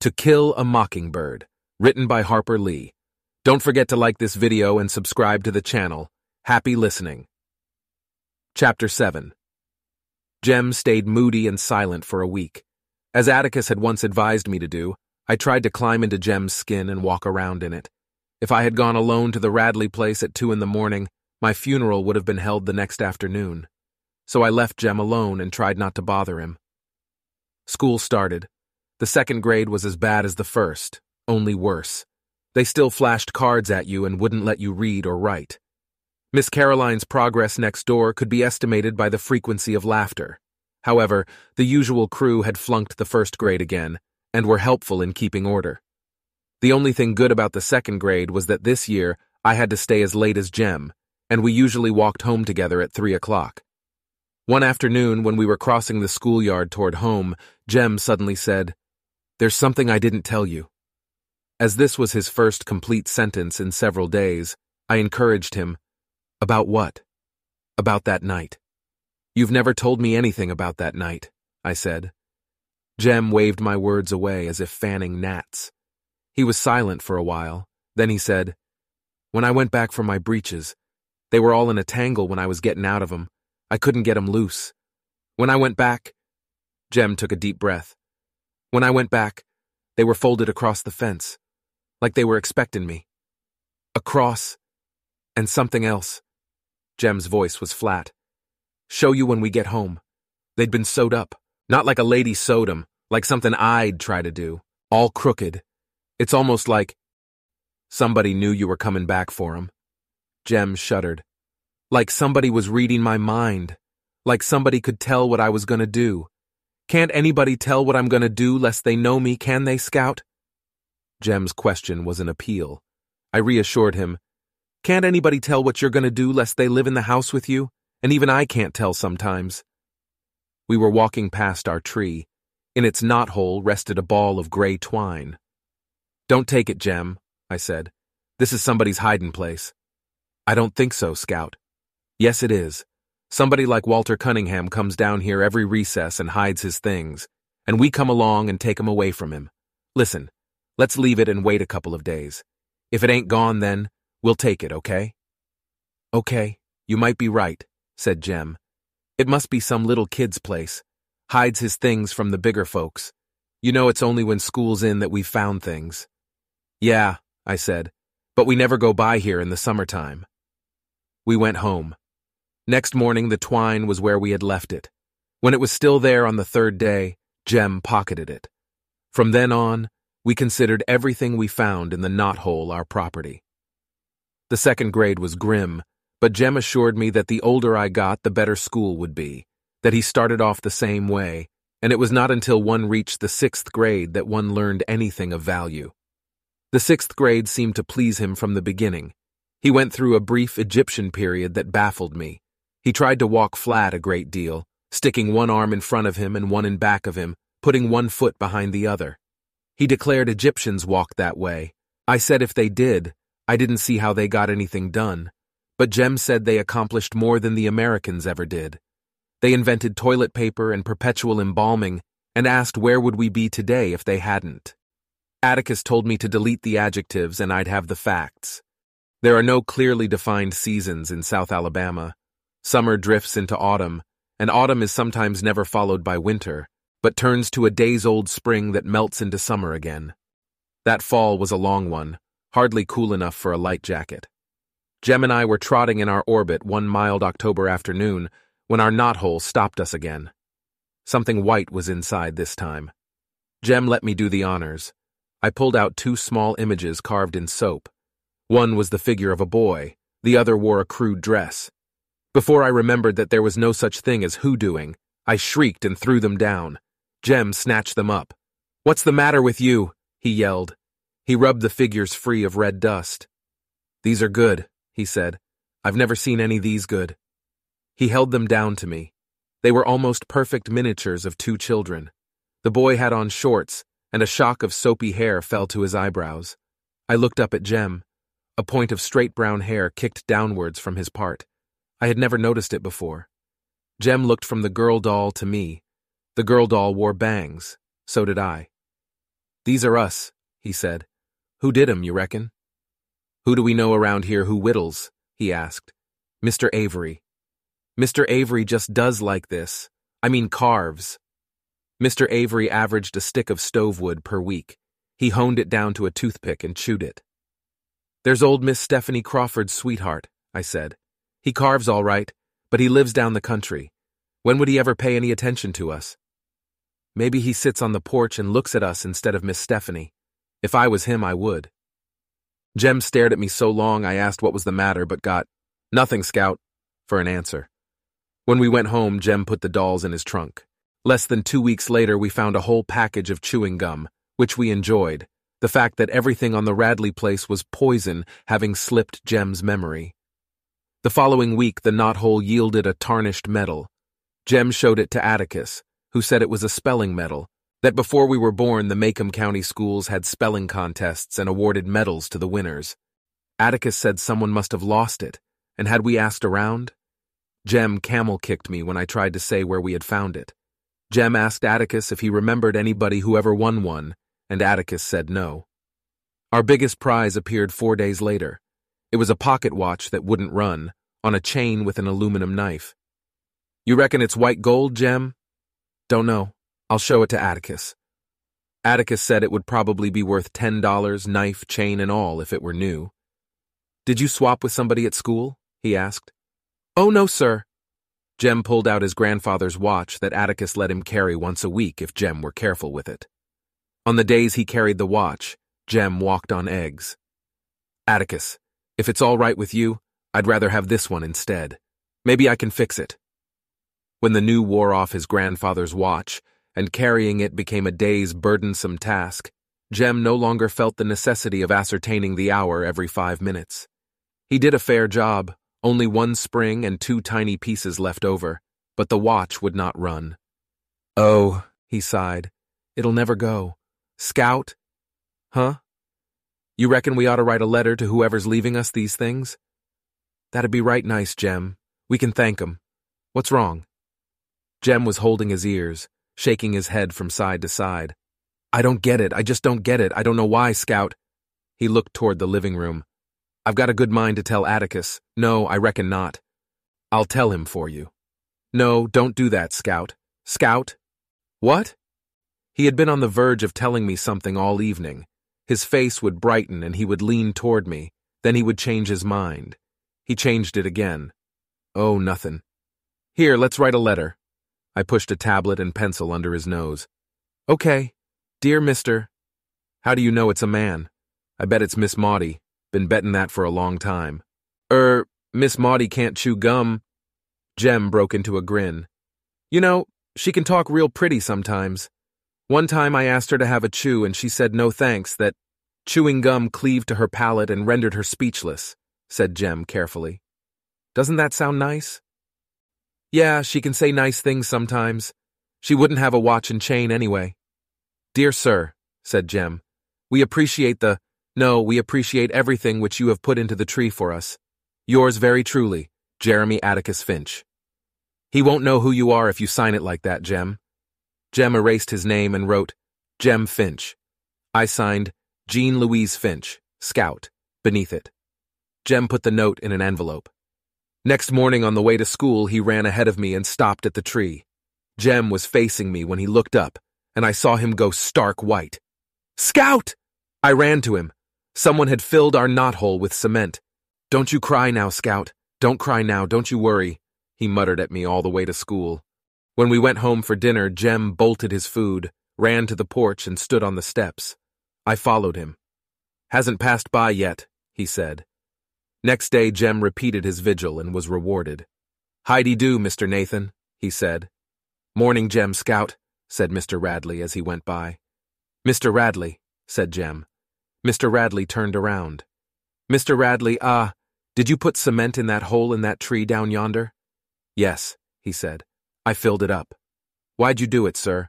To Kill a Mockingbird, written by Harper Lee. Don't forget to like this video and subscribe to the channel. Happy listening. Chapter 7 Jem stayed moody and silent for a week. As Atticus had once advised me to do, I tried to climb into Jem's skin and walk around in it. If I had gone alone to the Radley place at two in the morning, my funeral would have been held the next afternoon. So I left Jem alone and tried not to bother him. School started. The second grade was as bad as the first, only worse. They still flashed cards at you and wouldn't let you read or write. Miss Caroline's progress next door could be estimated by the frequency of laughter. However, the usual crew had flunked the first grade again and were helpful in keeping order. The only thing good about the second grade was that this year I had to stay as late as Jem, and we usually walked home together at three o'clock. One afternoon, when we were crossing the schoolyard toward home, Jem suddenly said, there's something I didn't tell you. As this was his first complete sentence in several days, I encouraged him. About what? About that night. You've never told me anything about that night, I said. Jem waved my words away as if fanning gnats. He was silent for a while. Then he said, When I went back for my breeches, they were all in a tangle when I was getting out of 'em. I couldn't get 'em loose. When I went back, Jem took a deep breath. When I went back, they were folded across the fence, like they were expecting me. Across, and something else. Jem's voice was flat. Show you when we get home. They'd been sewed up, not like a lady sewed 'em, like something I'd try to do, all crooked. It's almost like somebody knew you were coming back for 'em. Jem shuddered. Like somebody was reading my mind, like somebody could tell what I was gonna do. Can't anybody tell what I'm going to do lest they know me, can they, Scout? Jem's question was an appeal. I reassured him, Can't anybody tell what you're going to do lest they live in the house with you? And even I can't tell sometimes. We were walking past our tree. In its knot hole rested a ball of gray twine. Don't take it, Jem, I said. This is somebody's hiding place. I don't think so, Scout. Yes, it is. Somebody like Walter Cunningham comes down here every recess and hides his things, and we come along and take 'em away from him. Listen, let's leave it and wait a couple of days. If it ain't gone then, we'll take it, okay? Okay, you might be right, said Jem. It must be some little kid's place. Hides his things from the bigger folks. You know it's only when school's in that we've found things. Yeah, I said, but we never go by here in the summertime. We went home. Next morning, the twine was where we had left it. When it was still there on the third day, Jem pocketed it. From then on, we considered everything we found in the knothole our property. The second grade was grim, but Jem assured me that the older I got, the better school would be, that he started off the same way, and it was not until one reached the sixth grade that one learned anything of value. The sixth grade seemed to please him from the beginning. He went through a brief Egyptian period that baffled me. He tried to walk flat a great deal, sticking one arm in front of him and one in back of him, putting one foot behind the other. He declared Egyptians walked that way. I said if they did, I didn't see how they got anything done. But Jem said they accomplished more than the Americans ever did. They invented toilet paper and perpetual embalming and asked where would we be today if they hadn't. Atticus told me to delete the adjectives and I'd have the facts. There are no clearly defined seasons in South Alabama, Summer drifts into autumn, and autumn is sometimes never followed by winter, but turns to a days-old spring that melts into summer again. That fall was a long one, hardly cool enough for a light jacket. Jem and I were trotting in our orbit one mild October afternoon when our knothole stopped us again. Something white was inside this time. Jem let me do the honors. I pulled out two small images carved in soap. One was the figure of a boy, the other wore a crude dress. Before I remembered that there was no such thing as hoodooing, I shrieked and threw them down. Jem snatched them up. What's the matter with you? he yelled. He rubbed the figures free of red dust. These are good, he said. I've never seen any these good. He held them down to me. They were almost perfect miniatures of two children. The boy had on shorts, and a shock of soapy hair fell to his eyebrows. I looked up at Jem. A point of straight brown hair kicked downwards from his part. I had never noticed it before. Jem looked from the girl doll to me. The girl doll wore bangs. So did I. These are us, he said. Who did 'em, you reckon? Who do we know around here who whittles? he asked. Mr. Avery. Mr. Avery just does like this. I mean carves. Mr. Avery averaged a stick of stove wood per week. He honed it down to a toothpick and chewed it. There's old Miss Stephanie Crawford's sweetheart, I said. He carves all right, but he lives down the country. When would he ever pay any attention to us? Maybe he sits on the porch and looks at us instead of Miss Stephanie. If I was him, I would. Jem stared at me so long I asked what was the matter, but got, Nothing, Scout, for an answer. When we went home, Jem put the dolls in his trunk. Less than two weeks later, we found a whole package of chewing gum, which we enjoyed, the fact that everything on the Radley place was poison having slipped Jem's memory. The following week, the knothole yielded a tarnished medal. Jem showed it to Atticus, who said it was a spelling medal, that before we were born, the Maycomb County schools had spelling contests and awarded medals to the winners. Atticus said someone must have lost it, and had we asked around? Jem camel kicked me when I tried to say where we had found it. Jem asked Atticus if he remembered anybody who ever won one, and Atticus said no. Our biggest prize appeared four days later. It was a pocket watch that wouldn't run, on a chain with an aluminum knife. You reckon it's white gold, Jem? Don't know. I'll show it to Atticus. Atticus said it would probably be worth $10, knife, chain, and all if it were new. Did you swap with somebody at school? he asked. Oh, no, sir, Jem pulled out his grandfather's watch that Atticus let him carry once a week if Jem were careful with it. On the days he carried the watch, Jem walked on eggs. Atticus, if it's all right with you, I'd rather have this one instead. Maybe I can fix it. When the new wore off his grandfather's watch, and carrying it became a day's burdensome task, Jem no longer felt the necessity of ascertaining the hour every five minutes. He did a fair job, only one spring and two tiny pieces left over, but the watch would not run. Oh, he sighed, it'll never go. Scout? Huh? You reckon we ought to write a letter to whoever's leaving us these things? That'd be right nice, Jem. We can thank 'em. What's wrong? Jem was holding his ears, shaking his head from side to side. I don't get it. I just don't get it. I don't know why, Scout. He looked toward the living room. I've got a good mind to tell Atticus. No, I reckon not. I'll tell him for you. No, don't do that, Scout. Scout? What? He had been on the verge of telling me something all evening. His face would brighten and he would lean toward me. Then he would change his mind. He changed it again. Oh, nothing. Here, let's write a letter. I pushed a tablet and pencil under his nose. Okay. Dear Mr. How do you know it's a man? I bet it's Miss Maudie. Been betting that for a long time. Er, Miss Maudie can't chew gum. Jem broke into a grin. You know, she can talk real pretty sometimes. One time I asked her to have a chew and she said no thanks, that chewing gum cleaved to her palate and rendered her speechless, said Jem carefully. Doesn't that sound nice? Yeah, she can say nice things sometimes. She wouldn't have a watch and chain anyway. Dear sir, said Jem, we appreciate the no, we appreciate everything which you have put into the tree for us. Yours very truly, Jeremy Atticus Finch. He won't know who you are if you sign it like that, Jem. Jem erased his name and wrote, Jem Finch. I signed, Jean Louise Finch, Scout, beneath it. Jem put the note in an envelope. Next morning on the way to school, he ran ahead of me and stopped at the tree. Jem was facing me when he looked up, and I saw him go stark white. Scout! I ran to him, Someone had filled our knothole with cement. Don't you cry now, Scout. Don't cry now, don't you worry, he muttered at me all the way to school. When we went home for dinner, Jem bolted his food, ran to the porch, and stood on the steps. I followed him. Hasn't passed by yet, he said. Next day, Jem repeated his vigil and was rewarded. Heidi do, Mr. Nathan, he said. Morning, Jem Scout, said Mr. Radley as he went by. Mr. Radley, said Jem. Mr. Radley turned around. Mr. Radley, ah, did you put cement in that hole in that tree down yonder? Yes, he said. I filled it up. Why'd you do it, sir?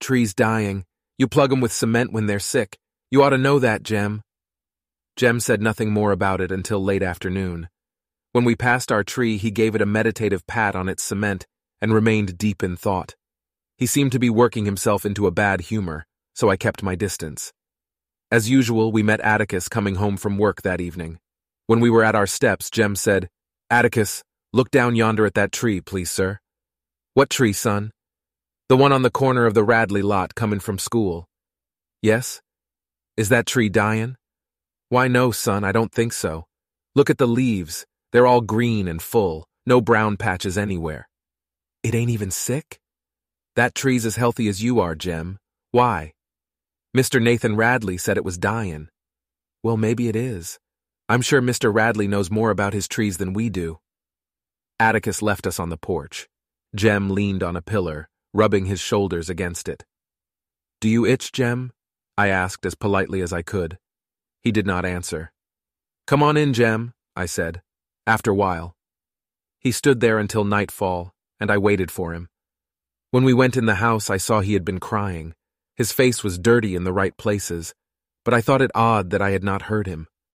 Trees dying. You plug 'em with cement when they're sick. You ought to know that, Jem. Jem said nothing more about it until late afternoon. When we passed our tree, he gave it a meditative pat on its cement and remained deep in thought. He seemed to be working himself into a bad humor, so I kept my distance. As usual, we met Atticus coming home from work that evening. When we were at our steps, Jem said, Atticus, look down yonder at that tree, please, sir. What tree, son? The one on the corner of the Radley lot coming from school. Yes? Is that tree dying? Why, no, son, I don't think so. Look at the leaves. They're all green and full, no brown patches anywhere. It ain't even sick? That tree's as healthy as you are, Jem. Why? Mr. Nathan Radley said it was dying. Well, maybe it is. I'm sure Mr. Radley knows more about his trees than we do. Atticus left us on the porch. Jem leaned on a pillar, rubbing his shoulders against it. Do you itch, Jem? I asked as politely as I could. He did not answer. Come on in, Jem, I said, after a while. He stood there until nightfall, and I waited for him. When we went in the house, I saw he had been crying. His face was dirty in the right places, but I thought it odd that I had not heard him.